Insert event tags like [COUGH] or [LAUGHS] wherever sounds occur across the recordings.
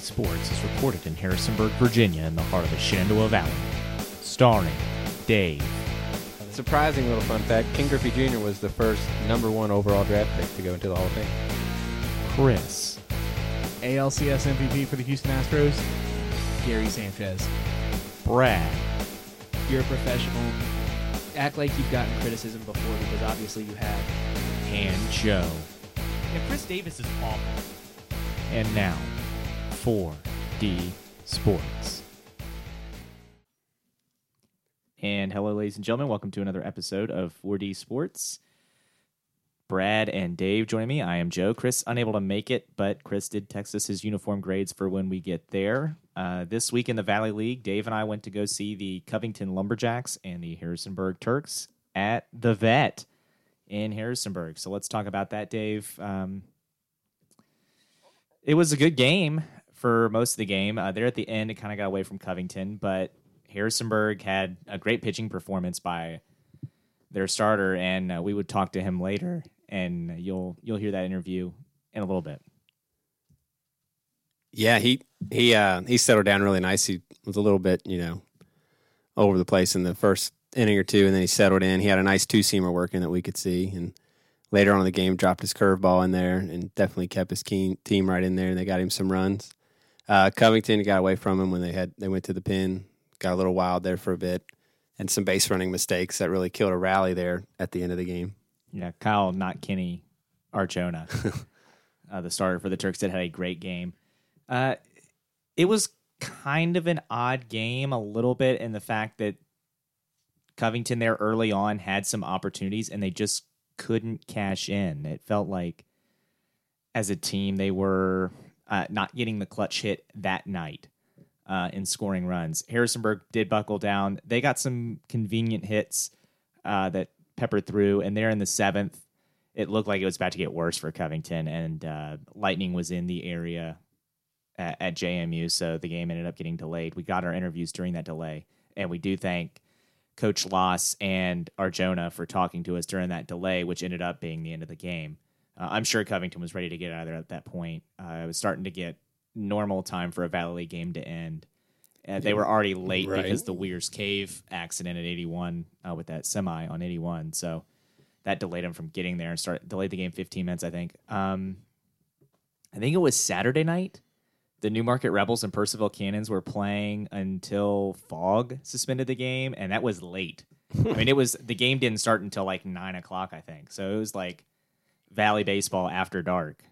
4D Sports is recorded in Harrisonburg, Virginia, in the heart of the Shenandoah Valley. Starring Dave, Surprising little fun fact Ken Griffey Jr. was the first number one overall draft pick to go into the Hall of Fame. Chris, ALCS MVP for the Houston Astros, Gary Sanchez. Brad, You're a professional. Act like you've gotten criticism before because obviously you have. and Joe. Yeah, Chris Davis is awful. And now, 4D Sports. And hello, ladies and gentlemen. Welcome to another episode of 4D Sports. Brad and Dave joining me. I am Joe. Chris unable to make it, but Chris did text us his uniform grades for when we get there. Uh, this week in the Valley League, Dave and I went to go see the Covington Lumberjacks and the Harrisonburg Turks at the Vet in Harrisonburg. So let's talk about that, Dave. Um, it was a good game for most of the game. Uh, there at the end, it kind of got away from Covington, but Harrisonburg had a great pitching performance by their starter, and uh, we would talk to him later, and you'll you'll hear that interview in a little bit. Yeah, he he uh he settled down really nice. He was a little bit, you know, over the place in the first inning or two, and then he settled in. He had a nice two seamer working that we could see, and later on in the game, dropped his curveball in there, and definitely kept his team right in there, and they got him some runs. Uh, Covington got away from him when they had they went to the pin, got a little wild there for a bit, and some base running mistakes that really killed a rally there at the end of the game. Yeah, Kyle, not Kenny Arjona, [LAUGHS] uh, the starter for the Turks, that had a great game. Uh, it was kind of an odd game, a little bit, in the fact that Covington there early on had some opportunities and they just couldn't cash in. It felt like as a team they were uh, not getting the clutch hit that night uh, in scoring runs. Harrisonburg did buckle down. They got some convenient hits uh, that peppered through, and there in the seventh, it looked like it was about to get worse for Covington, and uh, Lightning was in the area at, at JMU, so the game ended up getting delayed. We got our interviews during that delay, and we do thank Coach Loss and Arjona for talking to us during that delay, which ended up being the end of the game. Uh, I'm sure Covington was ready to get out of there at that point. Uh, it was starting to get normal time for a Valley League game to end. Uh, they were already late Right. because the Weyers Cave accident at 81 uh, with that semi on 81. So that delayed them from getting there and start delayed the game 15 minutes, I think. Um, I think it was Saturday night. The Newmarket Rebels and Purcellville Cannons were playing until fog suspended the game, and that was late. I mean, it was the game didn't start until like nine o'clock, I think. So it was like Valley baseball after dark,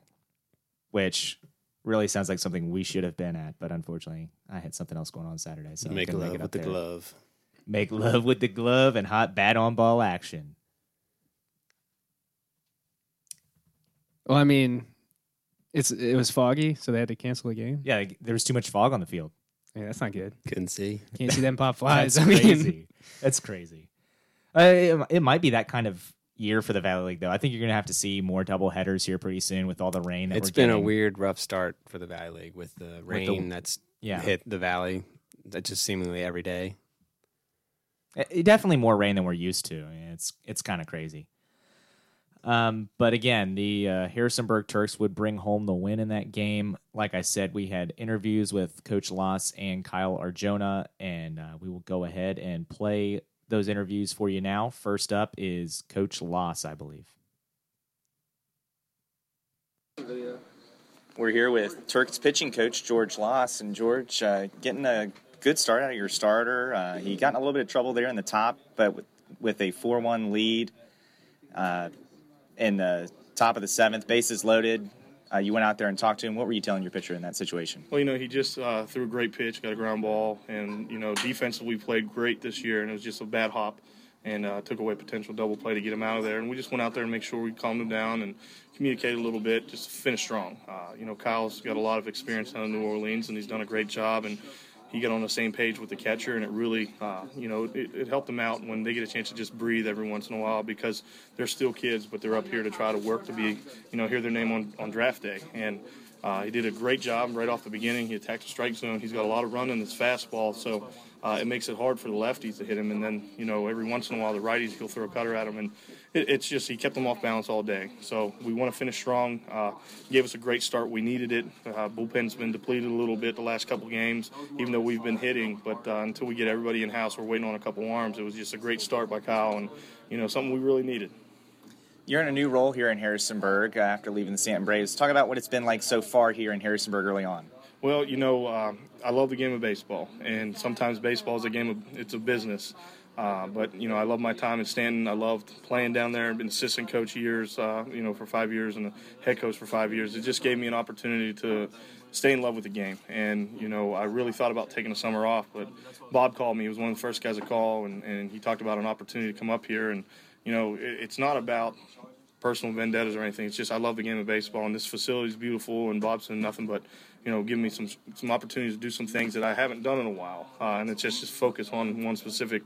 which really sounds like something we should have been at, but unfortunately, I had something else going on Saturday, so Make couldn't love it with up the there. glove. Make love with the glove and hot bat on ball action. Well, I mean, it's it was foggy, so they had to cancel the game. Yeah, there was too much fog on the field. Yeah, that's not good. Couldn't see. Can't see them pop [LAUGHS] flies. That's I mean, crazy. That's crazy. Uh, it, it might be that kind of year for the Valley League, though. I think you're going to have to see more double headers here pretty soon with all the rain that It's been a weird, rough start for the Valley League with the rain that's Yeah, hit the Valley. That just seemingly every day. It- it- definitely more rain than we're used to. It's it's kind of crazy. Um, but again, the uh, Harrisonburg Turks would bring home the win in that game. Like I said, we had interviews with Coach Loss and Kyle Arjona, and uh, we will go ahead and play those interviews for you now. First up is Coach Loss, I believe. We're here with Turks pitching coach George Loss, and George uh, getting a good start out of your starter. Uh, he got in a little bit of trouble there in the top, but with, with a 4 1 lead uh, in the top of the seventh, bases loaded. Uh, you went out there and talked to him. What were you telling your pitcher in that situation? Well, you know, he just uh, threw a great pitch, got a ground ball, and you know, defensively played great this year, and it was just a bad hop, and uh, took away potential double play to get him out of there. And we just went out there and make sure we calmed him down and communicated a little bit, just finish strong. Uh, you know, Kyle's got a lot of experience down in New Orleans, and he's done a great job, and he got on the same page with the catcher, and it really, uh, you know, it, it helped them out when they get a chance to just breathe every once in a while because they're still kids, but they're up here to try to work to be, you know, hear their name on, on draft day. And uh, he did a great job right off the beginning. He attacked the strike zone. He's got a lot of run in his fastball, so uh, it makes it hard for the lefties to hit him. And then, you know, every once in a while, the righties, he'll throw a cutter at him. And, it, it's just he kept them off balance all day. So we want to finish strong. Uh, gave us a great start. We needed it. Uh, bullpen's been depleted a little bit the last couple games, even though we've been hitting. But uh, until we get everybody in house, we're waiting on a couple arms. It was just a great start by Kyle, and you know something we really needed. You're in a new role here in Harrisonburg uh, after leaving the Staunton Braves. Talk about what it's been like so far here in Harrisonburg early on. Well, you know, uh, I love the game of baseball, and sometimes baseball is a game of it's a business. Uh, but you know, I love my time in Staunton. I loved playing down there. Been assistant coach years, uh, you know, for five years, and head coach for five years. It just gave me an opportunity to stay in love with the game. And you know, I really thought about taking a summer off, but Bob called me. He was one of the first guys to call, and, and he talked about an opportunity to come up here. And you know, it, it's not about personal vendettas or anything. It's just I love the game of baseball, and this facility is beautiful. And Bob's done nothing but you know give me some some opportunities to do some things that I haven't done in a while. Uh, and it's just just focus on one specific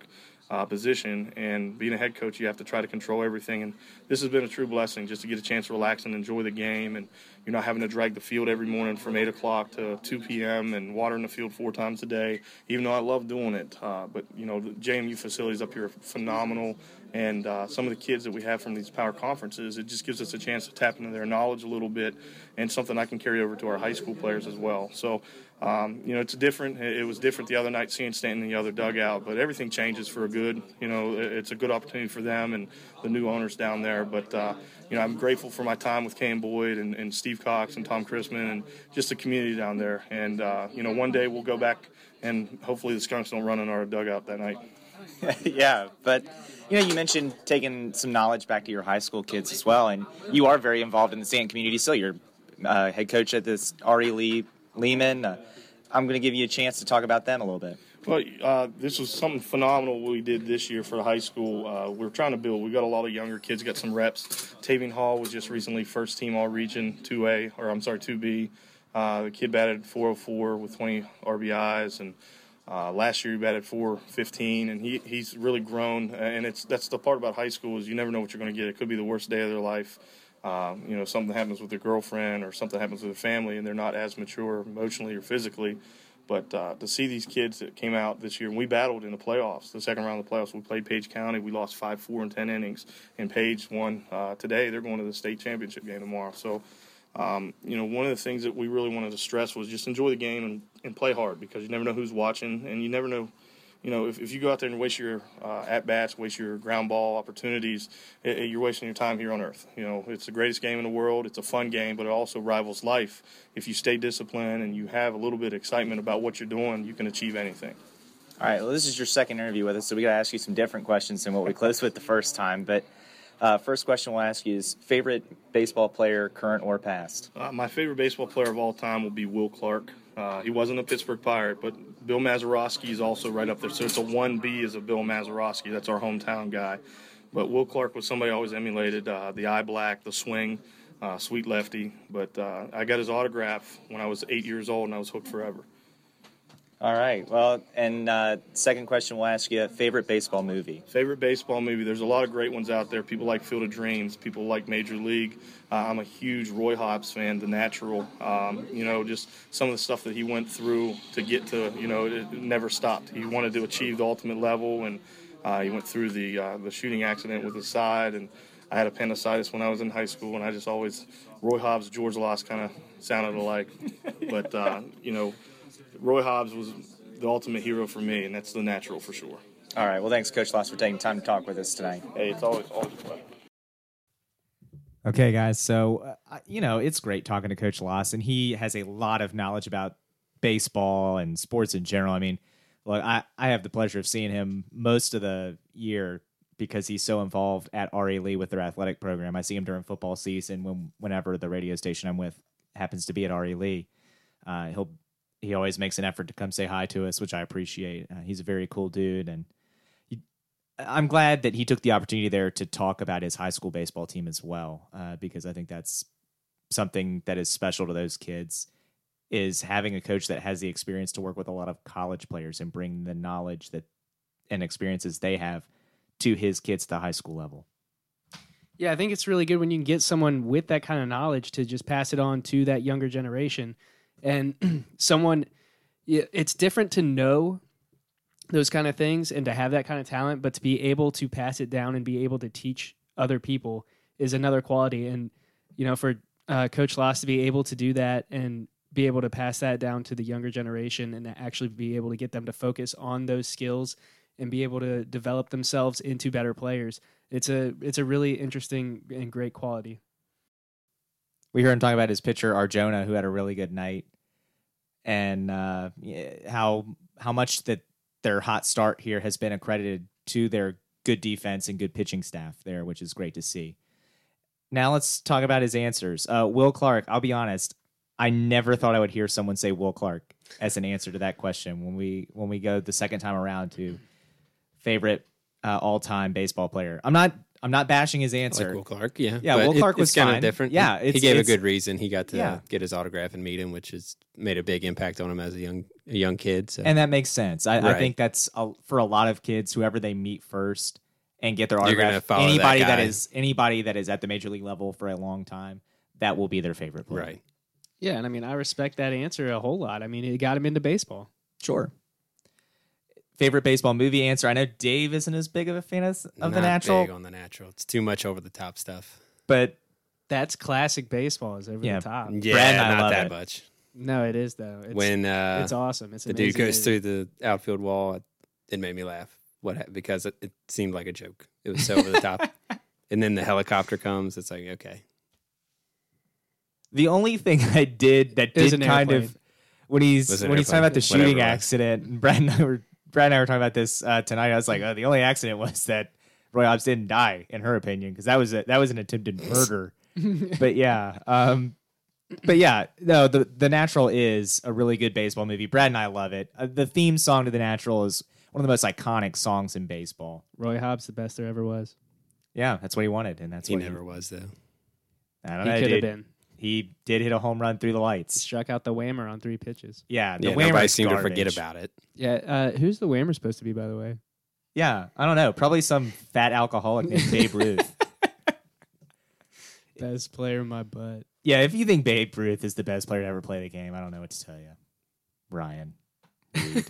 uh, position. And being a head coach, you have to try to control everything. And this has been a true blessing just to get a chance to relax and enjoy the game. And you're not having to drag the field every morning from 8 o'clock to 2 p.m. and watering the field four times a day, even though I love doing it. Uh, but, you know, the JMU facilities up here are phenomenal. And uh, some of the kids that we have from these power conferences, it just gives us a chance to tap into their knowledge a little bit and something I can carry over to our high school players as well. So, um, you know, it's different. It was different the other night seeing Staunton in the other dugout, but everything changes for a good. You know, it's a good opportunity for them and the new owners down there. But, uh, you know, I'm grateful for my time with Cam Boyd and, and Steve Cox and Tom Chrisman and just the community down there. And, uh, you know, one day we'll go back and hopefully the Skunks don't run in our dugout that night. [LAUGHS] yeah, but you know, you mentioned taking some knowledge back to your high school kids as well, and you are very involved in the Staunton community still. You're uh, head coach at this Ari Lee Lehman. Uh, I'm going to give you a chance to talk about them a little bit. Well, uh, this was something phenomenal we did this year for the high school. Uh, we're trying to build. We got a lot of younger kids, got some reps. Tavian Hall was just recently first team All Region 2A, or I'm sorry, 2B. Uh, the kid batted 404 with 20 RBIs, and uh, last year he batted 415, and he he's really grown. And it's that's the part about high school is you never know what you're going to get. It could be the worst day of their life. Um, you know, something happens with their girlfriend or something happens with their family, and they're not as mature emotionally or physically. But uh, to see these kids that came out this year, and we battled in the playoffs, the second round of the playoffs, we played Page County. We lost 5 4 in 10 innings, and Page won uh, today. They're going to the state championship game tomorrow. So, um, you know, one of the things that we really wanted to stress was just enjoy the game and, and play hard because you never know who's watching, and you never know you know, if, if you go out there and waste your uh, at bats, waste your ground ball opportunities, it, it, you're wasting your time here on earth. You know, it's the greatest game in the world. It's a fun game, but it also rivals life. If you stay disciplined and you have a little bit of excitement about what you're doing, you can achieve anything. All right. Well, this is your second interview with us, so we got to ask you some different questions than what we closed with the first time. But uh, first question we'll ask you is favorite baseball player, current or past? Uh, my favorite baseball player of all time will be Will Clark. Uh, he wasn't a Pittsburgh Pirate, but Bill Mazeroski is also right up there. So it's a 1B is a Bill Mazeroski. That's our hometown guy. But Will Clark was somebody I always emulated. Uh, the eye black, the swing, uh, sweet lefty. But uh, I got his autograph when I was eight years old, and I was hooked forever. All right. Well, and uh, second question we'll ask you a favorite baseball movie. Favorite baseball movie. There's a lot of great ones out there. People like Field of Dreams. People like Major League. Uh, I'm a huge Roy Hobbs fan. The Natural. Um, you know, just some of the stuff that he went through to get to. You know, it never stopped. He wanted to achieve the ultimate level, and uh, he went through the uh, the shooting accident with his side. And I had appendicitis when I was in high school, and I just always Roy Hobbs, George Lost kind of sounded alike. but uh, you know. Roy Hobbs was the ultimate hero for me, and that's the natural for sure. All right. Well, thanks, Coach Loss, for taking time to talk with us tonight. Hey, it's always always a pleasure. Okay, guys. So, uh, you know, it's great talking to Coach Loss, and he has a lot of knowledge about baseball and sports in general. I mean, look, I, I have the pleasure of seeing him most of the year because he's so involved at RA Lee with their athletic program. I see him during football season when whenever the radio station I'm with happens to be at RA Lee. Uh, he'll he always makes an effort to come say hi to us, which I appreciate. Uh, he's a very cool dude, and he, I'm glad that he took the opportunity there to talk about his high school baseball team as well, uh, because I think that's something that is special to those kids. Is having a coach that has the experience to work with a lot of college players and bring the knowledge that and experiences they have to his kids to the high school level. Yeah, I think it's really good when you can get someone with that kind of knowledge to just pass it on to that younger generation and [CLEARS THROAT] someone it's different to know those kind of things and to have that kind of talent but to be able to pass it down and be able to teach other people is another quality. And you know, for uh, Coach Loss to be able to do that and be able to pass that down to the younger generation and actually be able to get them to focus on those skills and be able to develop themselves into better players. It's a it's a really interesting and great quality. We heard him talk about his pitcher Arjona, who had a really good night, and uh, how how much that their hot start here has been accredited to their good defense and good pitching staff there, which is great to see. Now let's talk about his answers. Uh, Will Clark. I'll be honest. I never thought I would hear someone say Will Clark as an answer to that question when we when we go the second time around to favorite uh, all time baseball player. I'm not I'm not bashing his answer. Like Will Clark, yeah, Yeah, But Will it- Clark was kind of different. Yeah, he, he it's- gave a good reason. He got to Yeah. get his autograph and meet him, which has made a big impact on him as a young a young kid. So and that makes sense. I, I think that's a, for a lot of kids, whoever they meet first and get their You're autograph. follow Anybody that guy. is anybody that is at the major league level for a long time, that will be their favorite player. right, Yeah, and I mean I respect that answer a whole lot. I mean it got him into baseball. Sure. Favorite baseball movie answer. I know Dave isn't as big of a fan as, of the Not natural, big on the natural. It's too much over the top stuff. but That's classic baseball is over Yeah. the top. Yeah, Brad and I not love that it. much. No, it is though. It's, when uh, it's awesome. It's the an dude goes movie. through the outfield wall, it, it made me laugh. What because it, it seemed like a joke. It was so over the top. [LAUGHS] And then the helicopter comes. It's like okay, the only thing I did that It did an kind airplane. of when he's when he's talking about the shooting Whatever it was. accident, and Brad and I were Brad and I were talking about this uh, tonight. I was like, oh, the only accident was [LAUGHS] that Roy Hobbs didn't die, in her opinion, because that was a, that was an attempted murder. [LAUGHS] but yeah, um, but yeah, no, the the Natural is a really good baseball movie. Brad and I love it. Uh, the theme song to the Natural is one of the most iconic songs in baseball. Roy Hobbs, the best there ever was. Yeah, that's what he wanted, and that's he what never was though. I don't He know. could have been. He did hit a home run through the He lights. struck out the whammer on three pitches. Yeah, the Yeah, Whammer's nobody seemed to forget about it. Yeah, uh, who's the whammer supposed to be, by the way? Yeah, I don't know. Probably some fat alcoholic named [LAUGHS] Babe Ruth. Best player in my butt. Yeah, if you think Babe Ruth is the best player to ever play the game, I don't know what to tell you, Ryan. [LAUGHS]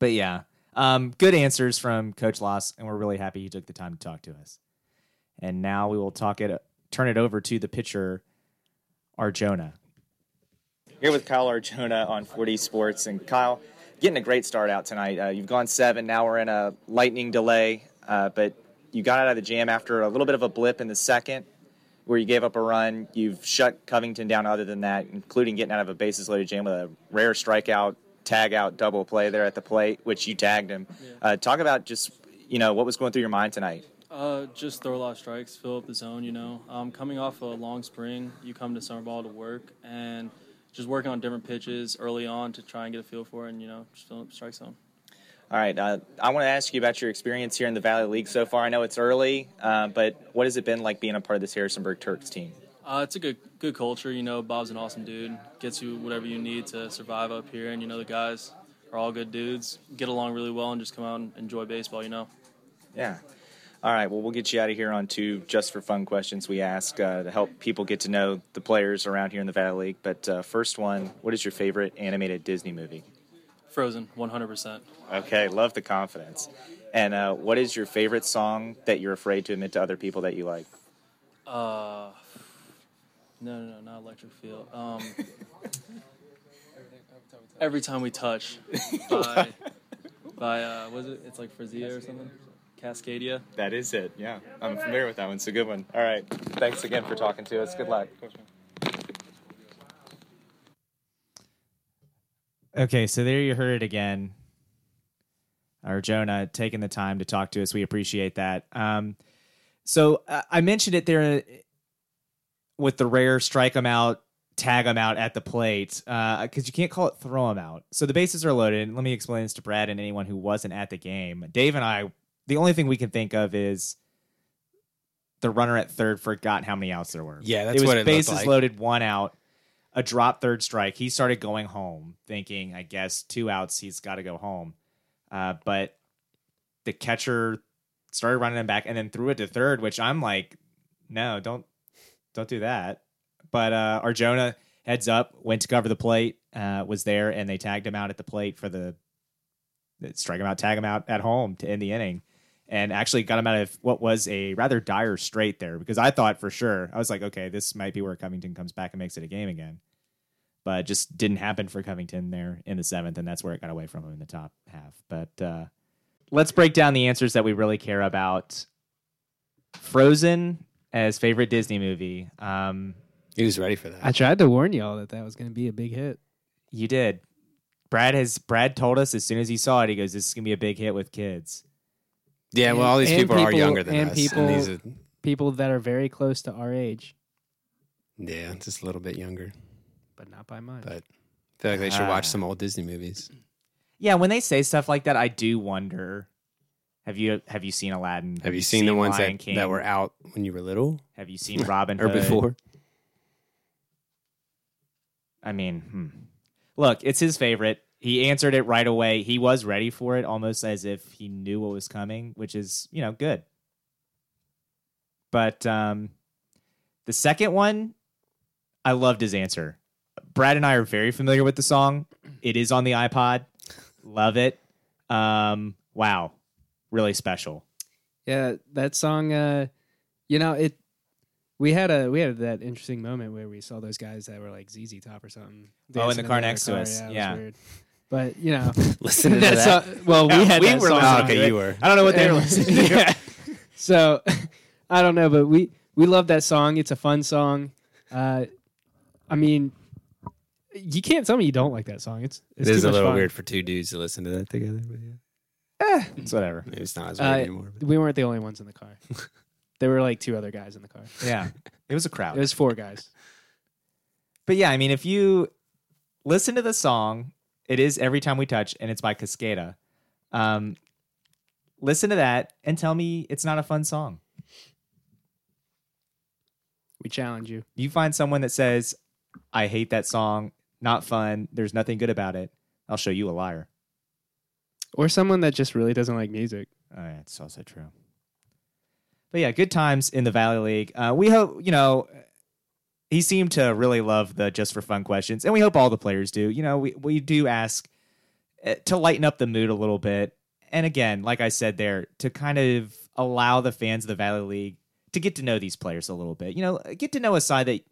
But yeah, um, good answers from Coach Loss, and we're really happy he took the time to talk to us. And now we will talk it, turn it over to the pitcher, Arjona. Here with Kyle Arjona on 4D Sports. And Kyle, getting a great start out tonight. Uh, you've gone seven. Now we're in a lightning delay, uh, but you got out of the jam after a little bit of a blip in the second where you gave up a run. You've shut Covington down other than that, including getting out of a bases loaded jam with a rare strikeout, tag out, double play there at the plate, which you tagged him. Uh, talk about just, you know, what was going through your mind tonight. Uh, just throw a lot of strikes, fill up the zone. You know, um, coming off a long spring, you come to summer ball to work and just working on different pitches early on to try and get a feel for it, and you know, just filling up the strike zone. All right. Uh, I want to ask you about your experience here in the Valley League so far. I know it's early, uh, but what has it been like being a part of this Harrisonburg Turks team? Uh, it's a good good culture. You know, Bob's an awesome dude. Gets you whatever you need to survive up here, and you know the guys are all good dudes. Get along really well and just come out and enjoy baseball. You know. Yeah. All right. Well, we'll get you out of here on two just for fun questions we ask uh, to help people get to know the players around here in the Valley League. But uh, first one, what is your favorite animated Disney movie? Frozen, 100%. Okay, love the confidence. And uh, what is your favorite song that you're afraid to admit to other people that you like? Uh, no, no, no, not electric feel. Um, every time we touch, by, by uh, was it? It's like Frazia or something. Cascada. That is it. Yeah, I'm familiar with that one. It's a good one. All right. Thanks again for talking to us. Good luck. Okay, so there you heard it again. Arjona taking the time to talk to us. We appreciate that. Um, so uh, I mentioned it there with the rare strike them out, tag them out at the plate because you can't call it throw them out. So the bases are loaded. Let me explain this to Brad and anyone who wasn't at the game. Dave and I, the only thing we can think of is the runner at third forgot how many outs there were. Yeah, that's it was what it bases like. loaded, one out, a drop third strike. He started going home, thinking, I guess two outs, he's got to go home. Uh, but the catcher started running him back and then threw it to third, which I'm like, no, don't don't do that. But uh, Arjona heads up, went to cover the plate, uh, was there, and they tagged him out at the plate for the strike him out, tag him out at home to end the inning. And actually got him out of what was a rather dire strait there because I thought for sure I was like, okay, this might be where Covington comes back and makes it a game again, but it just didn't happen for Covington there in the seventh, and that's where it got away from him in the top half. But uh, let's break down the answers that we really care about. Frozen as favorite Disney movie. Um, He was ready for that. I tried to warn y'all that that was going to be a big hit. you did. Brad has Brad told us as soon as he saw it, he goes, "This is gonna be a big hit with kids." Yeah, well, all these And people, are younger than and us. people- and these are, People that are very close to our age, yeah, just a little bit younger. but not by much. But I feel like they should watch Ah. some old Disney movies. Yeah, when they say stuff like that, I do wonder. Have you have you seen Aladdin? Have you seen, the ones Lion that, King? that were out when you were little Have you seen Robin [LAUGHS] or Hood? before? I mean, hmm. look, it's his favorite. He answered it right away. He was ready for it, almost as if he knew what was coming, which is you know good. But um, the second one, I loved his answer. Brad and I are very familiar with the song. It is on the iPod. Love it. Um, wow, really special. Yeah, that song. Uh, you know it. We had a we had that interesting moment where we saw those guys that were like ZZ Top or something. Oh, in the car next to car. us. it was Yeah. Weird. But you know, [LAUGHS] Listen to that that. song- well, we Yeah, had we that were song listening Oh, okay, you were. I don't know what they were listening to. [LAUGHS] Yeah. So [LAUGHS] I don't know, but we we love that song. It's a fun song. Uh, I mean, you can't tell me you don't like that song. It's it's It is a little fun. weird for two dudes to listen to that together. But yeah. It's whatever. Maybe it's not as weird Uh, anymore. But. we weren't the only ones in the car. there were like two other guys in the car. Yeah, it was a crowd. It was four guys. But yeah, I mean, if you listen to the song, it is Every Time We Touch, and it's by Cascada. Um, listen to that and tell me it's not a fun song. We challenge you. You find someone that says, I hate that song, not fun, there's nothing good about it. I'll show you a liar. Or someone that just really doesn't like music. Oh, yeah, it's also true. But yeah, good times in the Valley League. Uh, we hope, you know, he seemed to really love the just for fun questions, and we hope all the players do. You know, we, we do ask uh, to lighten up the mood a little bit. And again, like I said there, to kind of allow the fans of the Valley League to get to know these players a little bit. You know, get to know a side that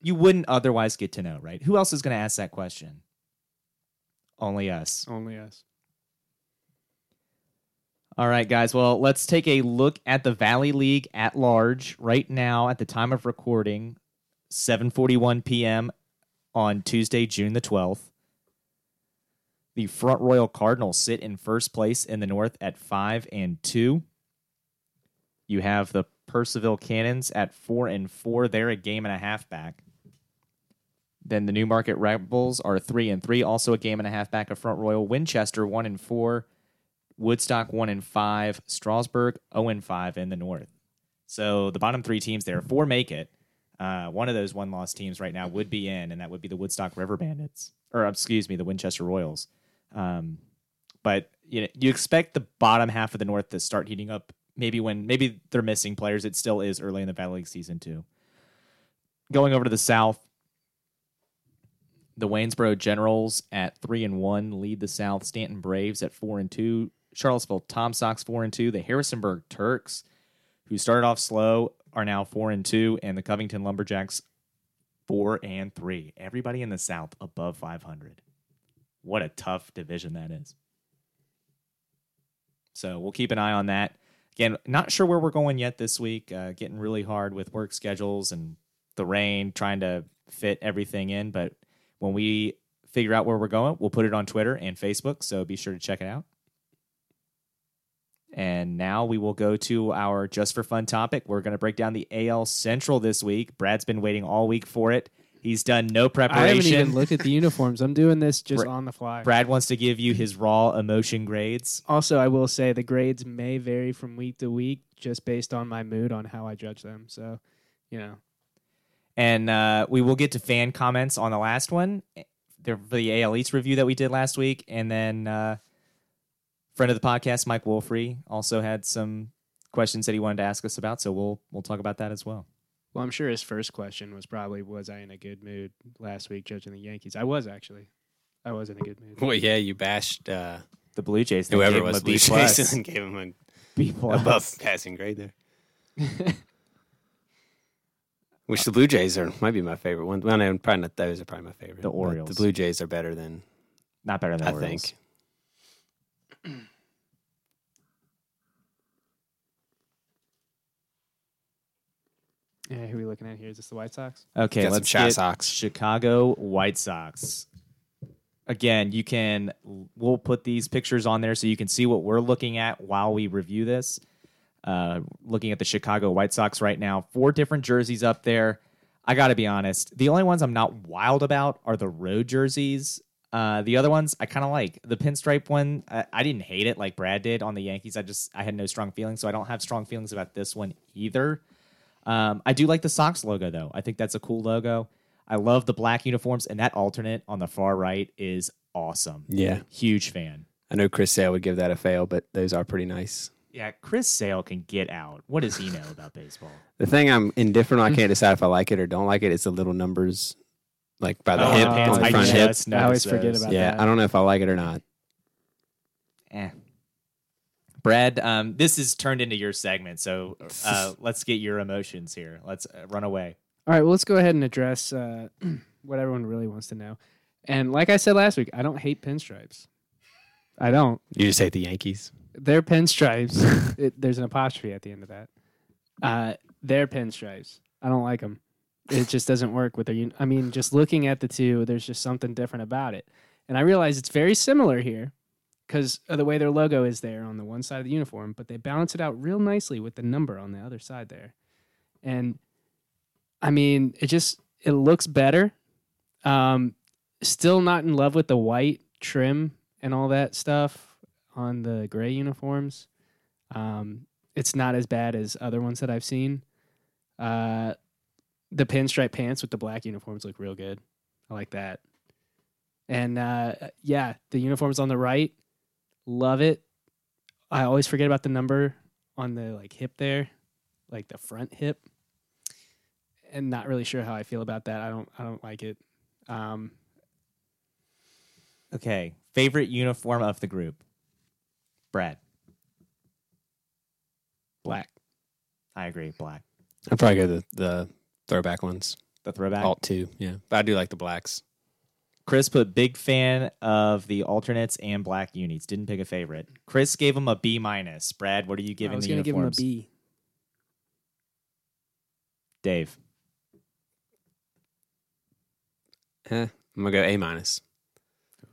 you wouldn't otherwise get to know, right? Who else is going to ask that question? Only us. Only us. All right, guys. Well, let's take a look at the Valley League at large right now at the time of recording, 7:41 p.m. on Tuesday, June the 12th. The Front Royal Cardinals sit in first place in the North at 5 and 2. You have the Purcellville Cannons at 4 and 4. They're a game and a half back. Then the Newmarket Rebels are 3 and 3, also a game and a half back of Front Royal. Winchester 1 and 4. Woodstock one and five, Strasburg zero oh and five in the North. So the bottom three teams there, four make it. Uh, one of those one loss teams right now would be in, and that would be the Woodstock River Bandits, or excuse me, the Winchester Royals. Um, but you know, you expect the bottom half of the North to start heating up. Maybe when maybe they're missing players, it still is early in the Valley League season too. Going over to the South, the Waynesboro Generals at three and one lead the South. Staunton Braves at four and two. Charlottesville Tom Sox four and two. The Harrisonburg Turks, who started off slow, are now four and two, and the Covington Lumberjacks four and three. Everybody in the South above five hundred. What a tough division that is. So we'll keep an eye on that. Again, not sure where we're going yet this week. Uh, getting really hard with work schedules and the rain, trying to fit everything in. But when we figure out where we're going, we'll put it on Twitter and Facebook. So be sure to check it out. And now we will go to our just for fun topic. We're going to break down the AL Central this week. Brad's been waiting all week for it. He's done no preparation. I haven't even looked at the uniforms. I'm doing this [LAUGHS] just on the fly. Brad wants to give you his raw emotion grades. Also, I will say the grades may vary from week to week just based on my mood on how I judge them. So, you know, And uh, we will get to fan comments on the last one, the, the AL East review that we did last week. And then uh, friend of the podcast, Mike Wolfrey, also had some questions that he wanted to ask us about. So we'll we'll talk about that as well. well, I'm sure his first question was probably, "Was I in a good mood last week judging the Yankees?" I was actually. I was in a good mood. Well, yeah, you bashed uh, The Blue Jays, they whoever gave him was a B Blue plus. Jays [LAUGHS] and gave him a [LAUGHS] B plus. above passing grade there. [LAUGHS] Which the Blue Jays are might be my favorite one. Well, no, probably not those are probably my favorite. The but Orioles. The Blue Jays are better than Not better than I Orioles. think. Yeah, who are we looking at here? Is this the White Sox? Okay, Got some let's Chi get Sox. Chicago White Sox. Again, you can we'll put these pictures on there so you can see what we're looking at while we review this. Uh, looking at the Chicago White Sox right now, four different jerseys up there. I got to be honest, the only ones I'm not wild about are the road jerseys. Uh, the other ones I kind of like. The pinstripe one, I, I didn't hate it like Brad did on the Yankees. I just I had no strong feelings, so I don't have strong feelings about this one either. Um, I do like the Sox logo though. I think that's a cool logo. I love the black uniforms, and that alternate on the far right is awesome. Yeah, Huge fan. I know Chris Sale would give that a fail, but those are pretty nice. Yeah, Chris Sale can get out. What does he know about baseball? [LAUGHS] The thing I'm indifferent on, I can't decide if I like it or don't like it. It's the little numbers, like by the Oh, hip the on pants. the I front hip. just I always noticed forget those. about Yeah, that. I don't know if I like it or not. Eh. Brad, um, this is turned into your segment, so [LAUGHS] uh, let's get your emotions here. Let's uh, run away. All right, well, let's go ahead and address uh, [CLEARS THROAT] what everyone really wants to know. And like I said last week, I don't hate pinstripes. I don't. You just hate the Yankees. They're pinstripes. [LAUGHS] it, there's an apostrophe at the end of that. Uh, they're pinstripes. I don't like them. It just doesn't work with their. un- I mean, just looking at the two, there's just something different about it. And I realize it's very similar here because of the way their logo is there on the one side of the uniform, but they balance it out real nicely with the number on the other side there. And I mean, it just it looks better. Um, still not in love with the white trim and all that stuff on the gray uniforms. Um, it's not as bad as other ones that I've seen. Uh, the pinstripe pants with the black uniforms look real good. I like that. And uh, yeah, the uniforms on the right, love it. I always forget about the number on the like hip there, like the front hip, and not really sure how I feel about that. I don't. I don't like it. Um, Okay, favorite uniform of the group, Brad. black. I agree, black. I'd probably go the the throwback ones. The throwback. Alt two, yeah. But I do like the blacks. Chris put big fan of the alternates and black unis. Didn't pick a favorite. Chris gave him a B minus. Brad, what are you giving I was the gonna give him a uniforms? B. Dave. Eh, I'm gonna go A minus.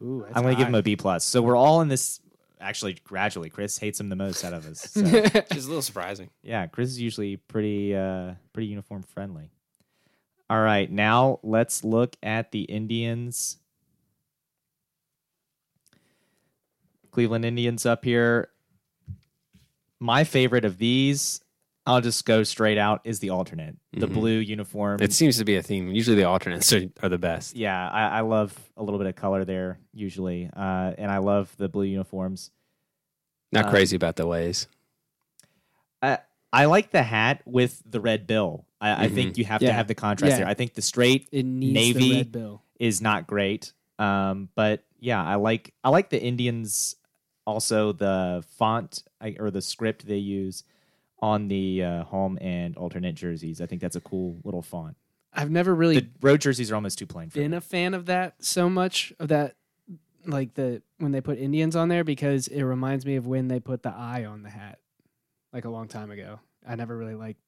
Ooh, I'm going to give him a B plus. So we're all in this. Actually, gradually, Chris hates him the most out of us. So, [LAUGHS] Which is a little surprising. yeah, Chris is usually pretty, uh, pretty uniform friendly. All right, now let's look at the Indians. Cleveland Indians up here. My favorite of these, I'll just go straight out, is the alternate, the Mhm. blue uniform. It seems to be a theme. Usually the alternates are, are the best. yeah, I, I love a little bit of color there usually, uh, and I love the blue uniforms. Not Um, crazy about the ways. I I like the hat with the red bill. I, I think you have to have the contrast Yeah. there. I think the straight Navy is not great, um, but yeah, I like I like the Indians. Also, the font I- or the script they use on the uh, home and alternate jerseys. I think that's a cool little font. I've never really The road jerseys are almost too plain for been me. a fan of that so much of that like the when they put Indians on there because it reminds me of when they put the eye on the hat like a long time ago. I never really liked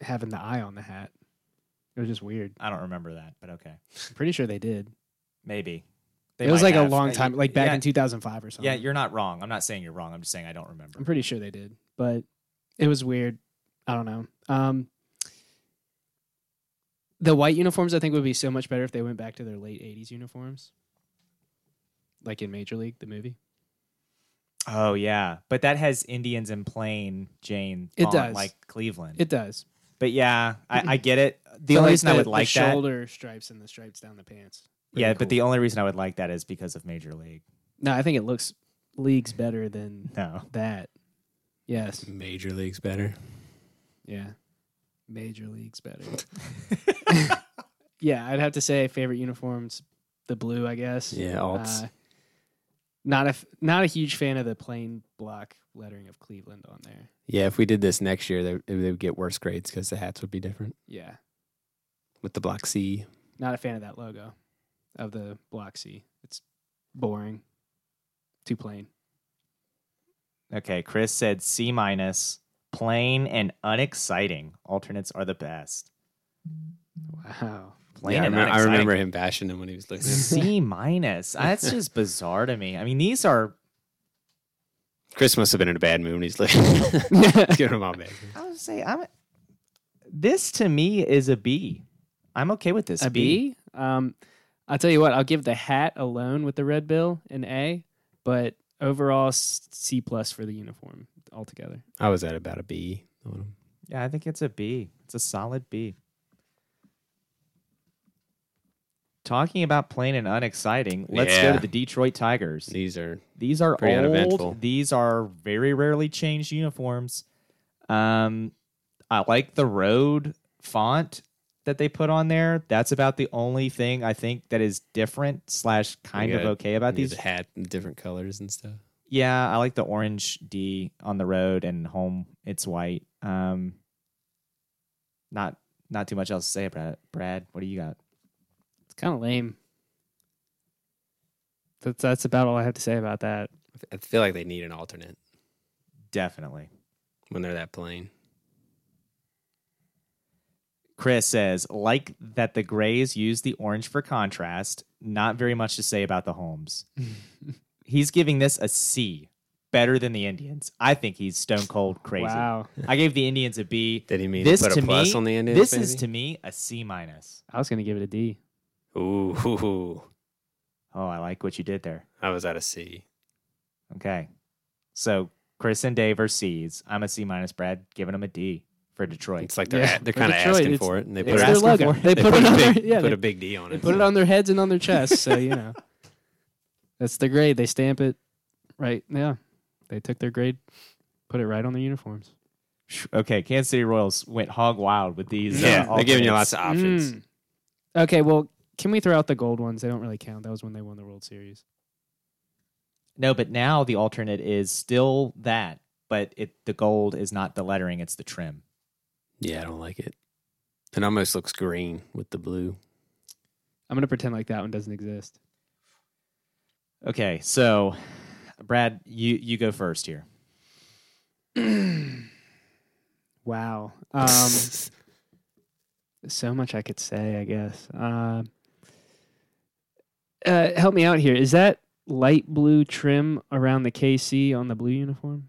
having the eye on the hat. It was just weird. I don't remember that, but okay, I'm pretty sure they did. maybe They it was like have. a long time, like back yeah, in 2005 or something. Yeah, you're not wrong. I'm not saying you're wrong. I'm just saying I don't remember. I'm pretty sure they did, but it was weird. I don't know. Um, the white uniforms, I think, would be so much better if they went back to their late '80s uniforms, like in Major League, the movie. Oh yeah, but that has Indians and plain Jane. It font, does. like Cleveland. It does. but yeah, I, I [LAUGHS] get it. The only like reason I the- would the like that, shoulder stripes and the stripes down the pants. yeah, Pretty but the only reason I would like that is because of Major League. no, I think it looks leagues better than No, that. Yes, Major leagues better. yeah, major leagues better. [LAUGHS] [LAUGHS] yeah, I'd have to say favorite uniforms, the blue, I guess. Yeah, alts. Uh, Not a f- not a huge fan of the plain block lettering of Cleveland on there. Yeah, if we did this next year, they, they would get worse grades because the hats would be different Yeah, with the block C. not a fan of that logo of the block C. It's boring, too plain. Okay, Chris said C minus, plain and unexciting. Alternates are the best. Wow. Plain Yeah, I, remember, I remember him bashing him when he was looking. at. C [LAUGHS] minus. That's just bizarre to me. I mean, these are. Chris must have been in a bad mood when he's looking. [LAUGHS] Let's give him all back. I would say I'm. This to me is a B. I'm okay with this. A B. Um, I'll tell you what. I'll give the hat alone with the red bill an A, but overall C plus for the uniform altogether. I was at about a B. Yeah, I think it's a B. It's a solid B. Talking about plain and unexciting, let's go to the Detroit Tigers. These are These are old. uneventful. These are very rarely changed uniforms. Um, I like the road font that they put on there. That's about the only thing I think that is different slash kind of okay about these hat different colors and stuff. Yeah, I like the orange D on the road and home. It's white. Um, not not too much else to say about it. Brad, what do you got? It's kind of lame. That's that's about all I have to say about that. I feel like they need an alternate Definitely. when they're that plain. Chris says, like that the Grays use the orange for contrast. Not very much to say about the Holmes. [LAUGHS] he's giving this a C, better than the Indians. I think he's stone cold crazy. Wow. I gave the Indians a B. Did he mean This to put to a plus me, on the Indians? this is maybe? to me a C minus. I was gonna give it a D. Ooh, hoo, [LAUGHS] hoo. Oh, I like what you did there. I was at a C. Okay, so Chris and Dave are C's. I'm a C minus. Brad giving him a D for Detroit. It's like they're Yeah, they're kind of asking it's- for it, and they put, It's their logo. for it. They they put put it a on big their, yeah, put they, a big D on they it. put it on their heads and on their chests. So you know, [LAUGHS] that's the grade. They stamp it right. Yeah, they took their grade, put it right on their uniforms. Okay, Kansas City Royals went hog wild with these. Yeah, uh, they're giving you lots of options. Mm. Okay, well, can we throw out the gold ones? They don't really count. That was when they won the World Series. No, but now the alternate is still that, but it the gold is not the lettering; it's the trim. Yeah, I don't like it. It almost looks green with the blue. I'm gonna pretend like that one doesn't exist. Okay, so Brad, you you go first here. [CLEARS THROAT] Wow. Um, [LAUGHS] so much I could say, I guess. Uh, uh, help me out here. Is that light blue trim around the KC on the blue uniform?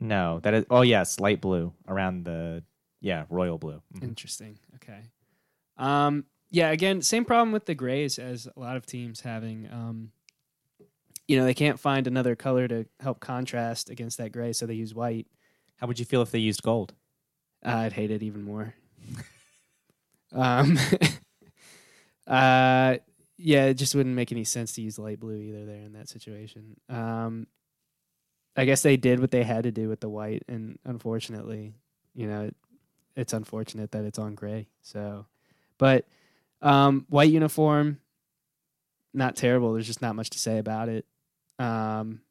No, that is. Oh yes, light blue around the yeah royal blue. Mhm. Interesting. Okay. Um, yeah. Again, same problem with the grays as a lot of teams having. Um, you know, they can't find another color to help contrast against that gray, so they use white. How would you feel if they used gold? I'd hate it even more. [LAUGHS] um, [LAUGHS] uh, yeah, it just wouldn't make any sense to use light blue either there in that situation. Um, I guess they did what they had to do with the white, and unfortunately, you know, it, it's unfortunate that it's on gray. So, but um, white uniform, not terrible. There's just not much to say about it. Um,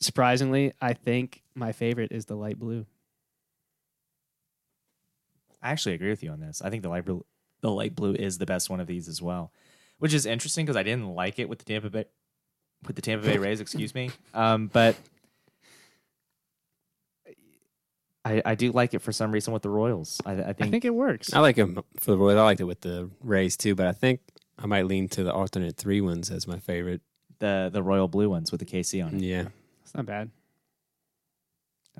surprisingly, I think my favorite is the light blue. I actually agree with you on this. I think the light blue, the light blue is the best one of these as well, which is interesting because I didn't like it with the Tampa Bay, with the Tampa Bay Rays. excuse me, [LAUGHS] um, but I I do like it for some reason with the Royals. I, I think, I think it works. I like them for the Royals. I liked it with the Rays too, but I think I might lean to the alternate three ones as my favorite. the the royal blue ones with the KC on it. Yeah, It's not bad.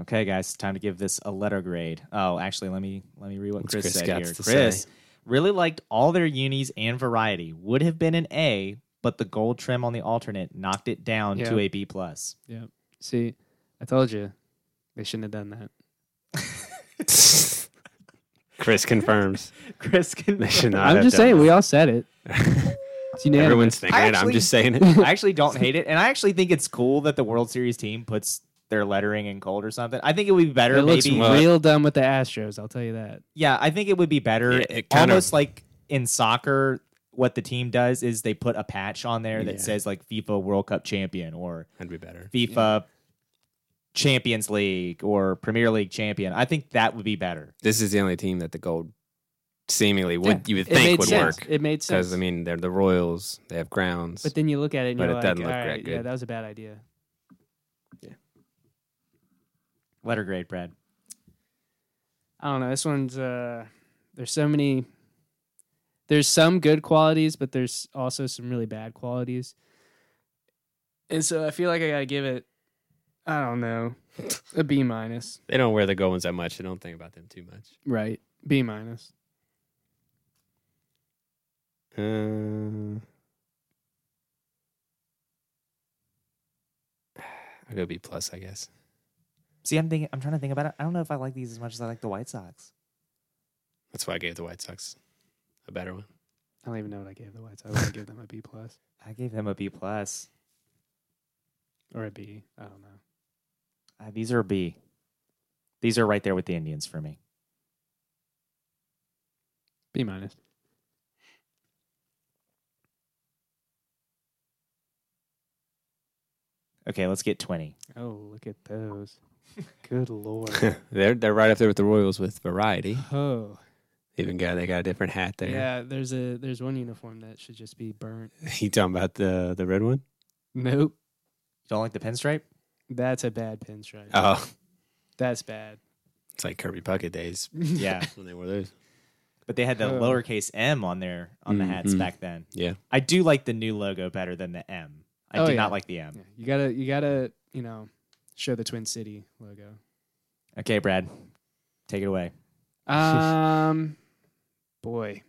Okay, guys, time to give this a letter grade. Oh, actually, let me let me read what What's Chris, Chris said got here. to Chris say? Really liked all their unis and variety. Would have been an A, but the gold trim on the alternate knocked it down to a B plus. Yeah. See, I told you they shouldn't have done that. [LAUGHS] Chris confirms [LAUGHS] Chris can. they should not. I'm have just done saying, that. we all said it. [LAUGHS] It's unanimous. Everyone's thinking I it. I'm actually- just saying it. I actually don't hate it, and I actually think it's cool that the World Series team puts their lettering in gold or something. I think it would be better. It looks maybe, real dumb with the Astros. I'll tell you that. yeah, I think it would be better. Yeah, it kinda- almost like in soccer, what the team does is they put a patch on there that Yeah. says like FIFA World Cup champion or That'd be better. FIFA Champions League or Premier League champion. I think that would be better. This is the only team that the gold seemingly would Yeah, you would think would sense. work It made sense. because I mean they're the Royals. They have grounds. but then you look at it and But you're it like, doesn't all look that right, yeah, that was a bad idea. Letter grade, Brad. I don't know. This one's uh there's so many there's some good qualities, but there's also some really bad qualities. And so I feel like I gotta give it I don't know. A B minus. they don't wear the gold ones that much. They don't think about them too much. Right. B minus. Uh, I'll go B plus, I guess. See, I'm thinking. I'm trying to think about it. I don't know if I like these as much as I like the White Sox. That's why I gave the White Sox a better one. I don't even know what I gave the Whites. I want to give them a B plus I gave them a B plus. or a B. I don't know. Uh, these are a B. These are right there with the Indians for me. B minus. Okay, let's get twenty. Oh, look at those. [LAUGHS] Good lord. [LAUGHS] they're they're right up there with the Royals with variety. oh. Even got they got a different hat there. Yeah, there's a there's one uniform that should just be burnt. [LAUGHS] You talking about the the red one? Nope. Don't like the pinstripe? That's a bad pinstripe. Oh, That's bad. it's like Kirby Puckett days Yeah, when they wore those. but they had the Oh. lowercase M on their on the hats Mhm. back then. Yeah. I do like the new logo better than the M. I Oh, do yeah. not like the M. Yeah, you gotta you gotta you know show the Twin City logo. Okay, Brad, take it away. [LAUGHS] Um, boy,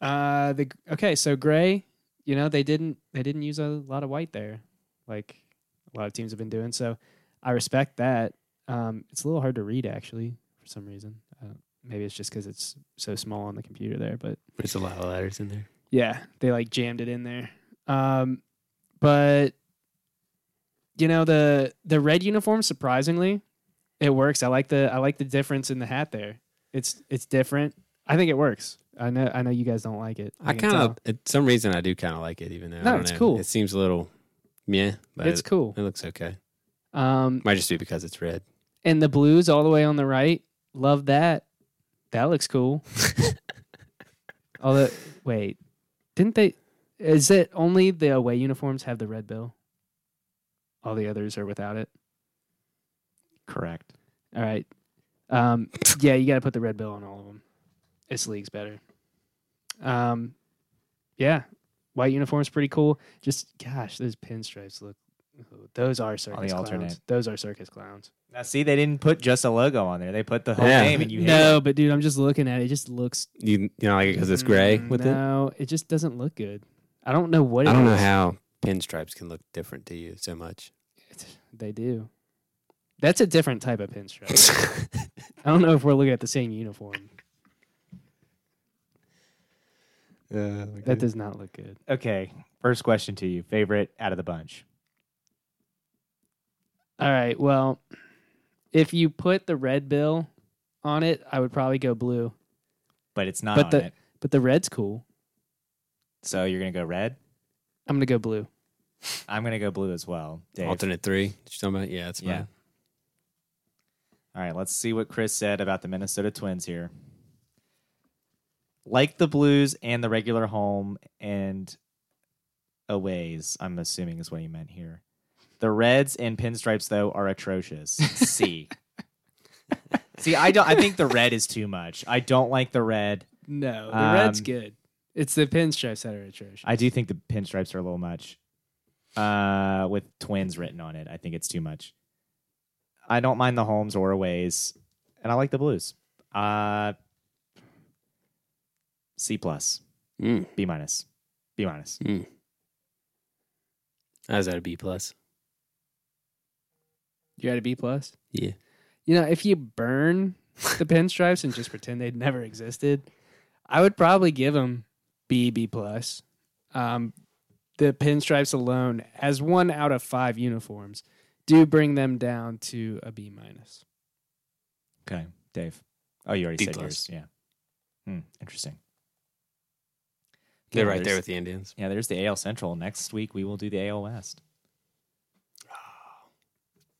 uh, the okay, so gray. You know they didn't they didn't use a lot of white there, like a lot of teams have been doing. So I respect that. Um, it's a little hard to read actually for some reason. Uh, maybe it's just because it's so small on the computer there, but There's a lot of letters in there. yeah, they like jammed it in there. Um, but you know the the red uniform surprisingly it works. I like the I like the difference in the hat there. It's it's different. I think it works. I know I know you guys don't like it. I can kind of, at some reason, I do kind of like it, even though I No, it's know. cool. It seems a little, yeah, but it's it, cool. it looks okay. Um, Might just be because it's red. and the blues all the way on the right. Love that. That looks cool. [LAUGHS] Although, wait, didn't they? Is it only the away uniforms have the red bill? All the others are without it. Correct. All right. Um, [LAUGHS] yeah, you got to put the red bill on all of them. This league's better. Um, yeah, white uniform's pretty cool. Just gosh, those pinstripes look. Those are circus clowns. alternate. Those are circus clowns. Now, see, they didn't put just a logo on there. They put the whole Yeah. name, and you hate no, it. but dude, I'm just looking at it. It just looks. You, you know, like it because it's gray Mm, with it. No, it just doesn't look good. I don't know what. I it don't know is. how pinstripes can look different to you so much. They do. That's a different type of pinstripe. [LAUGHS] I don't know if we're looking at the same uniform. Yeah, That does not look good. Okay, first question to you: favorite out of the bunch? All right. Well, if you put the red bill on it, I would probably go blue. But it's not But on the- it. But the red's cool. So you're gonna go red. I'm gonna go blue. I'm gonna go blue as well. Dave. Alternate three. Did you talking about? Yeah, that's fine. Yeah. All right, let's see what Chris said about the Minnesota Twins here. Like the Blues and the regular home and aways, I'm assuming is what he meant here. The Reds and pinstripes though are atrocious. [LAUGHS] C. [LAUGHS] See, I don't I think the red is too much. I don't like the red. No, the red's Um, good. It's the pinstripes that are atrocious. I do think the pinstripes are a little much. Uh, with twins written on it, I think it's too much. I don't mind the homes or aways, and I like the blues. Uh, C plus, Mm. B minus, B minus. I was at a B plus. You got a B plus. Yeah. You know, if you burn the [LAUGHS] pinstripes and just pretend they'd never existed, I would probably give them B B plus. Um, the pinstripes alone, as one out of five uniforms, do bring them down to a B minus. Okay, Dave. Oh, you already B said plus. yours. Yeah. Hmm, interesting. They're Yeah, right there with the Indians. Yeah, there's the AL Central. Next week we will do the AL West.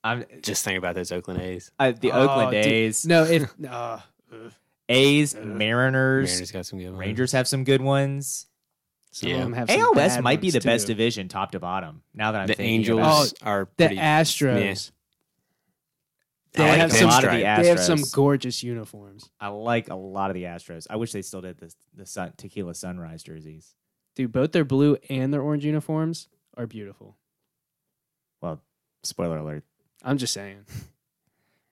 I'm Just think about those Oakland A's. uh, the Oh, Oakland dude. A's, No, if [LAUGHS] uh, A's, Uh, Mariners, Mariners got some good ones. Rangers have some good ones. Some Yeah. of them have some AL West might be ones, the best division, top to bottom. Now that I'm The thinking Angels about it. Oh, are The pretty. Astros. I They like have a some. lot of the pinstripe. They have some gorgeous uniforms, I like a lot of the Astros. I wish they still did the the sun, tequila sunrise jerseys. dude. Both their blue and their orange uniforms are beautiful. Well, spoiler alert. I'm just saying. [LAUGHS]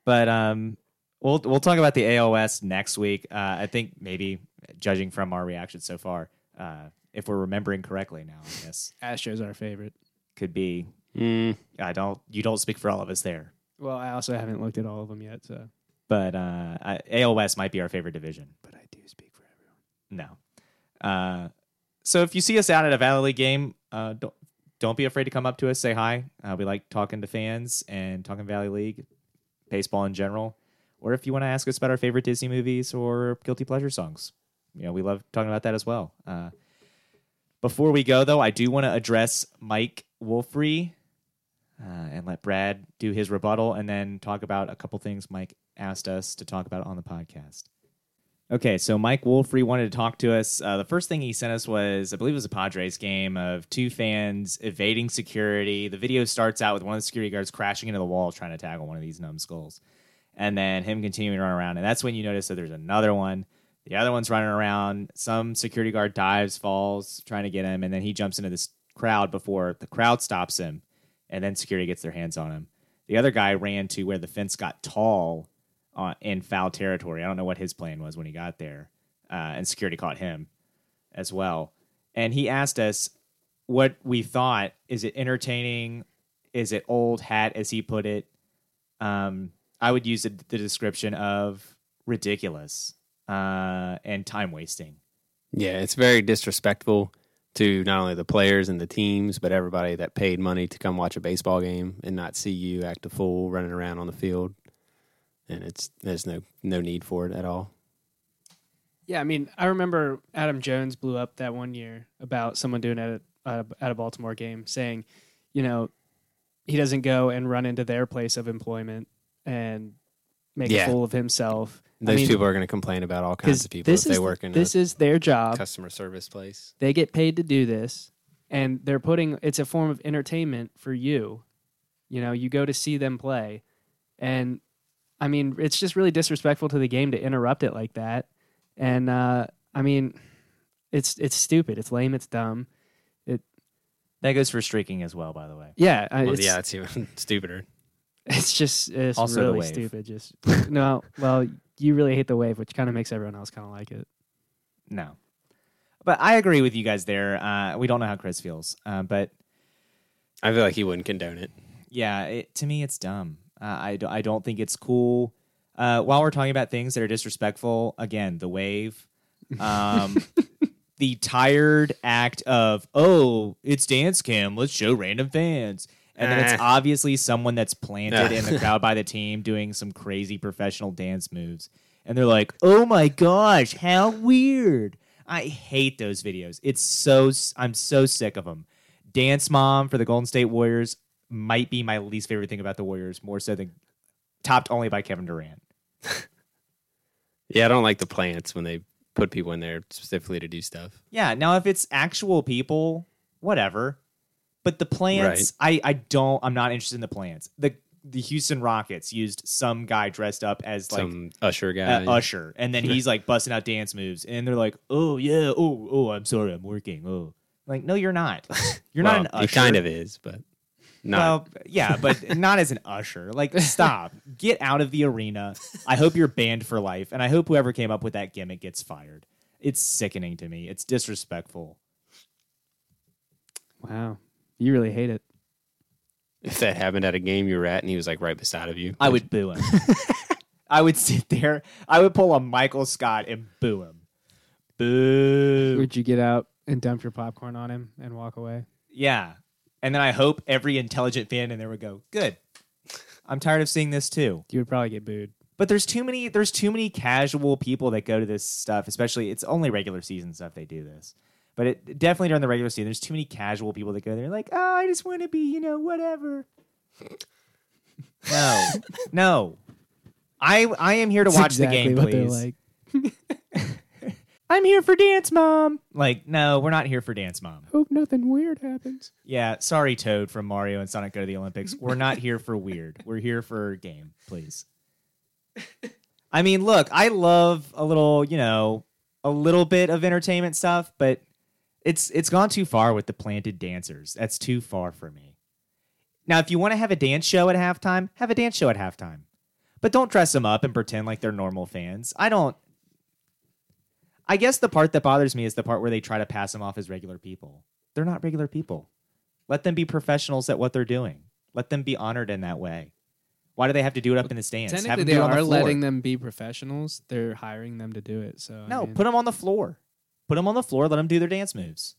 But um, we'll we'll talk about the AL West next week. Uh, I think maybe judging from our reaction so far, uh, if we're remembering correctly now, I guess Astros are our favorite. could be. Mm, I don't. You don't speak for all of us there, Well, I also haven't looked at all of them yet, so. but uh, I- AL West might be our favorite division. But I do speak for everyone. No. Uh, so if you see us out at a Valley League game, uh, don't don't be afraid to come up to us, say hi. Uh, we like talking to fans and talking Valley League, baseball in general. Or if you want to ask us about our favorite Disney movies or guilty pleasure songs, you know we love talking about that as well. Uh, before we go, though, I do want to address Mike Wolfrey uh, and let Brad do his rebuttal, and then talk about a couple things Mike asked us to talk about on the podcast. Okay, so Mike Wolfrey wanted to talk to us. Uh, the first thing he sent us was, I believe it was a Padres game of two fans evading security. The video starts out with one of the security guards crashing into the wall trying to tackle one of these numbskulls. And then him continuing to run around. And that's when you notice that there's another one. The other one's running around. Some security guard dives, falls, trying to get him. And then he jumps into this crowd before the crowd stops him. And then security gets their hands on him. The other guy ran to where the fence got tall uh, in foul territory. I don't know what his plan was when he got there, uh, and security caught him as well. And he asked us what we thought. Is it entertaining? Is it old hat, as he put it? Um, I would use the, the description of ridiculous uh, and time wasting. yeah, it's very disrespectful to not only the players and the teams, but everybody that paid money to come watch a baseball game and not see you act a fool running around on the field. And it's there's no no need for it at all. Yeah, I mean, I remember Adam Jones blew up that one year about someone doing it at a, at a Baltimore game, saying, you know, he doesn't go and run into their place of employment and make Yeah. a fool of himself. I Those mean, people are going to complain about all kinds of people if they is- work in This a is their job. customer service place. They get paid to do this, and they're putting it's a form of entertainment for you. You know, you go to see them play, and I mean, it's just really disrespectful to the game to interrupt it like that. And uh, I mean, it's it's stupid. It's lame. It's dumb. It that goes for streaking as well, by the way. Yeah, I- Well, it's, yeah, it's even [LAUGHS] stupider. It's just it's Also really stupid. Just no. Well, you really hate the wave, which kind of makes everyone else kind of like it. No. But I agree with you guys there. Uh, we don't know how Chris feels, uh, but I feel like he wouldn't condone it. yeah, it, to me, it's dumb. Uh, I, do, I don't think it's cool. Uh, while we're talking about things that are disrespectful, again, the wave, um, [LAUGHS] the tired act of, oh, it's dance cam, let's show random fans. And then it's Eh. obviously someone that's planted in the crowd by the team doing some crazy professional dance moves. And they're like, [LAUGHS] oh my gosh, how weird. I hate those videos. It's so, I'm so sick of them. Dance Mom for the Golden State Warriors might be my least favorite thing about the Warriors, more so than topped only by Kevin Durant. [LAUGHS] Yeah, I don't like the plants when they put people in there specifically to do stuff. Yeah, now if it's actual people, whatever. But the plants, I, I don't I'm not interested in the plants. The the Houston Rockets used some guy dressed up as like Some usher guy. uh, Usher, and then he's like busting out dance moves, and they're like, "Oh yeah, oh oh, I'm sorry, I'm working." Oh, like no, you're not. [LAUGHS] You're Well, not an He usher. kind of is, but not. Well, yeah, but [LAUGHS] not as an usher. Like, stop. Get out of the arena. I hope you're banned for life, and I hope whoever came up with that gimmick gets fired. It's sickening to me. It's disrespectful. Wow, you really hate it. if that happened at a game you were at and he was like right beside of you, I would boo him. [LAUGHS] I would sit there. I would pull a Michael Scott and boo him. Boo. Would you get out and dump your popcorn on him and walk away? Yeah. And then I hope every intelligent fan in there would go, good. I'm tired of seeing this too. You would probably get booed. But there's too many there's too many casual people that go to this stuff, especially it's only regular season stuff they do this. But it definitely during the regular season, there's too many casual people that go there like, oh, I just want to be, you know, whatever. no, [LAUGHS] no. I I am here to That's watch exactly the game, please. they're like. [LAUGHS] I'm here for dance, mom. Like, no, we're not here for dance, mom. Hope nothing weird happens. Yeah, sorry, Toad from Mario and Sonic Go to the Olympics. We're not here for weird. We're here for game, please. I mean, look, I love a little, you know, a little bit of entertainment stuff, but it's it's gone too far with the planted dancers. That's too far for me. Now, if you want to have a dance show at halftime, have a dance show at halftime. But don't dress them up and pretend like they're normal fans. I don't I guess the part that bothers me is the part where they try to pass them off as regular people. They're not regular people. Let them be professionals at what they're doing. Let them be honored in that way. Why do they have to do it up in the stands? Have Technically, them they on the are letting them be professionals. They're hiring them to do it. So I No, mean, put them on the floor. Put them on the floor. Let them do their dance moves.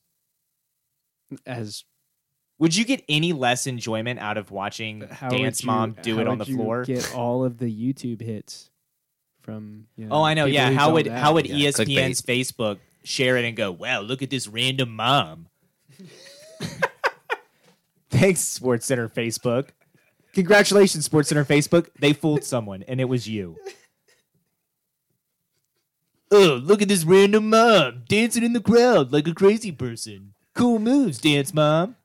as Would you get any less enjoyment out of watching how Dance you- Mom do how it on the would you floor? Get all of the YouTube hits from. You know, Oh, I know. Yeah, how would that. how would Yeah, ESPN's Facebook share it and go, "Wow, look at this random mom." [LAUGHS] Thanks, Sports Center Facebook. Congratulations, Sports Center Facebook. They fooled someone, and it was you. Oh, look at this random mom dancing in the crowd like a crazy person. Cool moves, dance mom.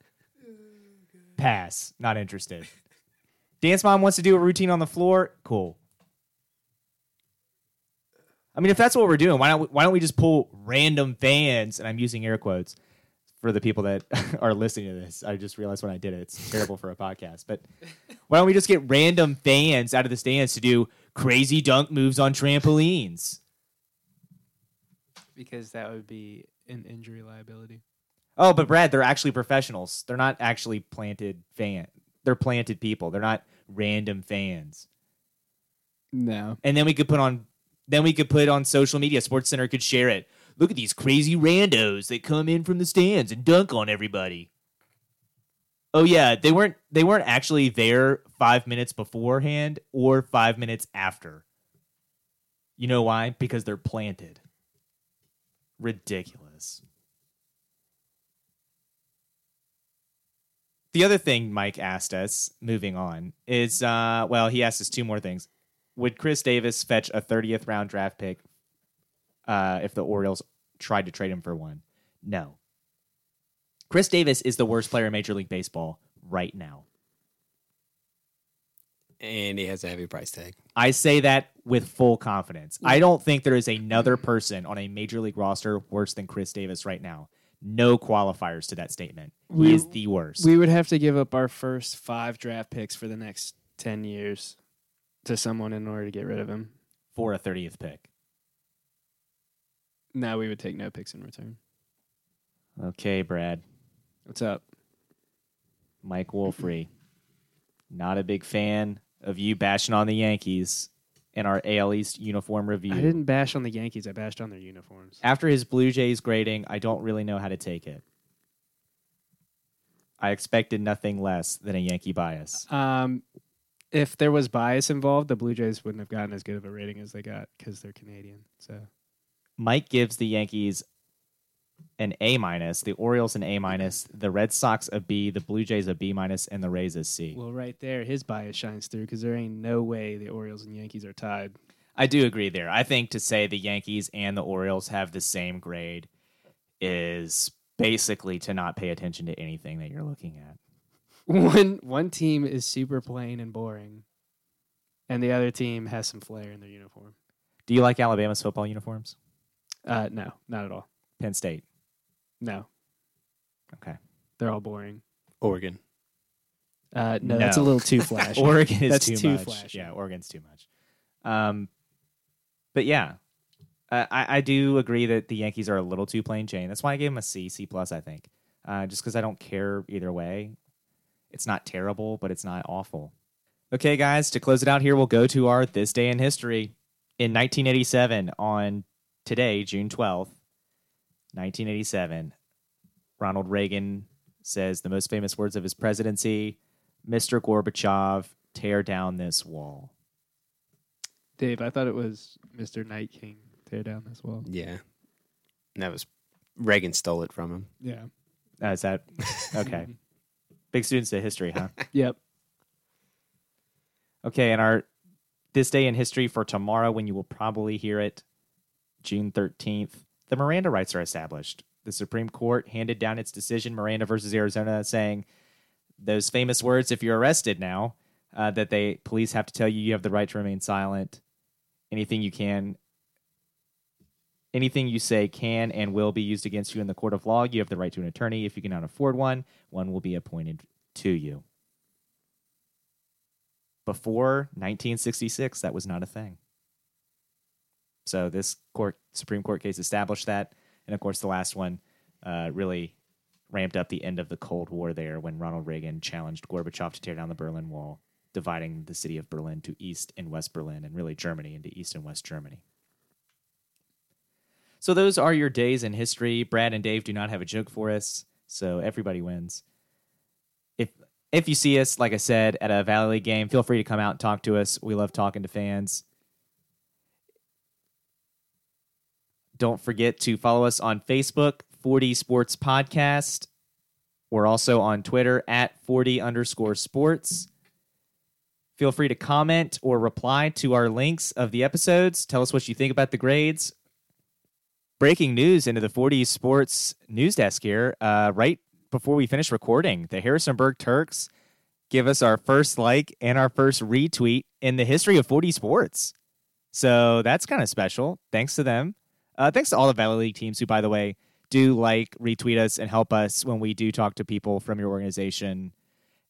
Pass. Not interested. Dance mom wants to do a routine on the floor. Cool. I mean, if that's what we're doing, why don't we, why don't we just pull random fans? And I'm using air quotes for the people that [LAUGHS] are listening to this. I just realized when I did it, it's terrible for a podcast. But why don't we just get random fans out of the stands to do crazy dunk moves on trampolines? Because that would be an injury liability. Oh, but Brad, they're actually professionals. They're not actually planted fan. They're planted people. They're not random fans. No, And then we could put on then we could put on social media. Sports Center could share it. Look at these crazy randos that come in from the stands and dunk on everybody. Oh yeah, they weren't they weren't actually there 5 minutes beforehand or 5 minutes after. You know why? Because they're planted. Ridiculous. The other thing Mike asked us, moving on, is uh, well, he asked us two more things. Would Chris Davis fetch a 30th round draft pick uh, if the Orioles tried to trade him for one? No. Chris Davis is the worst player in Major League Baseball right now. And he has a heavy price tag. I say that with full confidence. I don't think there is another person on a major league roster worse than Chris Davis right now. No qualifiers to that statement. He is the worst. we would have to give up our first five draft picks for the next ten years to someone in order to get rid of him. for a 30th pick. Now we would take no picks in return. Okay, Brad. What's up? Mike Wolfrey. Not a big fan of you bashing on the Yankees in our AL East uniform review. I didn't bash on the Yankees. I bashed on their uniforms. After his Blue Jays grading, I don't really know how to take it. I expected nothing less than a Yankee bias. Um, if there was bias involved, the Blue Jays wouldn't have gotten as good of a rating as they got because they're Canadian. So Mike gives the Yankees an A minus, the Orioles an A minus, the Red Sox a B, the Blue Jays a B minus, and the Rays a C. Well, right there, his bias shines through because there ain't no way the Orioles and Yankees are tied. I do agree there. I think to say the Yankees and the Orioles have the same grade is basically to not pay attention to anything that you're looking at. One one team is super plain and boring, and the other team has some flair in their uniform. Do you like Alabama's football uniforms? Uh, no, not at all. Penn State. No, Okay. they're all boring. Oregon. Uh, no, that's a No. little too [LAUGHS] flashy. Oregon is That's too, too much. flashy. Yeah, Oregon's too much. Um, but yeah, uh, I, I do agree that the Yankees are a little too plain Jane. That's why I gave them a C, C plus. I think, uh, just because I don't care either way. It's not terrible, but it's not awful. Okay, guys, to close it out here, we'll go to our this day in history. In 1987, on today, June 12th, 1987, Ronald Reagan says the most famous words of his presidency Mr. Gorbachev, tear down this wall. Dave, I thought it was Mr. Night King tear down this wall. Yeah. And that was Reagan stole it from him. Yeah. Uh, is that okay? [LAUGHS] Big students of history, huh? [LAUGHS] Yep. Okay, and our this day in history for tomorrow, when you will probably hear it, June thirteenth, the Miranda rights are established. The Supreme Court handed down its decision, Miranda versus Arizona, saying those famous words: "If you're arrested now, uh, that they police have to tell you you have the right to remain silent. Anything you can, anything you say can and will be used against you in the court of law. You have the right to an attorney. If you cannot afford one, one will be appointed to you." Before 1966, that was not a thing. So this court Supreme Court case established that, and of course the last one uh, really ramped up the end of the Cold War there when Ronald Reagan challenged Gorbachev to tear down the Berlin Wall, dividing the city of Berlin to East and West Berlin, and really Germany into East and West Germany. So those are your days in history. Brad and Dave do not have a joke for us, so everybody wins. If if you see us, like I said, at a Valley League game, feel free to come out and talk to us. We love talking to fans. Don't forget to follow us on Facebook, 4D Sports Podcast. We're also on Twitter at 4D underscore sports. Feel free to comment or reply to our links of the episodes. Tell us what you think about the grades. Breaking news into the 4D Sports news desk here. Uh, right before we finish recording, the Harrisonburg Turks give us our first like and our first retweet in the history of 4D Sports. So that's kind of special. Thanks to them. Uh, thanks to all the Valley League teams who, by the way, do like retweet us and help us when we do talk to people from your organization.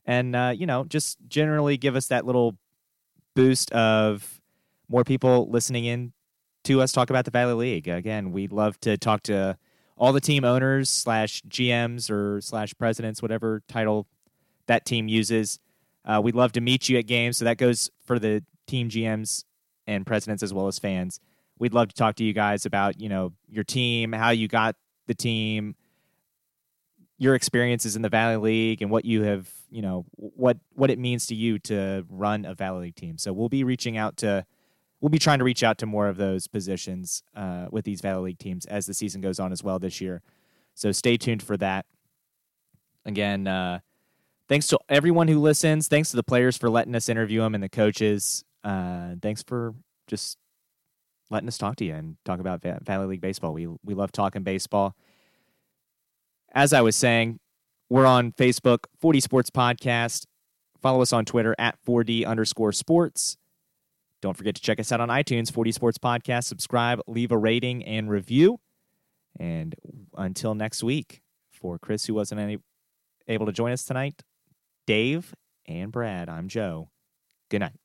And, uh, you know, just generally give us that little boost of more people listening in to us talk about the Valley League. Again, we'd love to talk to all the team owners slash GMs or slash presidents, whatever title that team uses. Uh, we'd love to meet you at games. So that goes for the team GMs and presidents as well as fans. We'd love to talk to you guys about, you know, your team, how you got the team, your experiences in the Valley League and what you have, you know, what what it means to you to run a Valley League team. So we'll be reaching out to we'll be trying to reach out to more of those positions uh, with these Valley League teams as the season goes on as well this year. So stay tuned for that. Again, uh, thanks to everyone who listens. Thanks to the players for letting us interview them and the coaches. Uh, thanks for just letting us talk to you and talk about Valley League baseball. We we love talking baseball. As I was saying, we're on Facebook, 4D Sports Podcast. Follow us on Twitter at 4D underscore sports. Don't forget to check us out on iTunes, 4D Sports Podcast. Subscribe, leave a rating and review. And until next week, for Chris, who wasn't any, able to join us tonight, Dave and Brad, I'm Joe. Good night.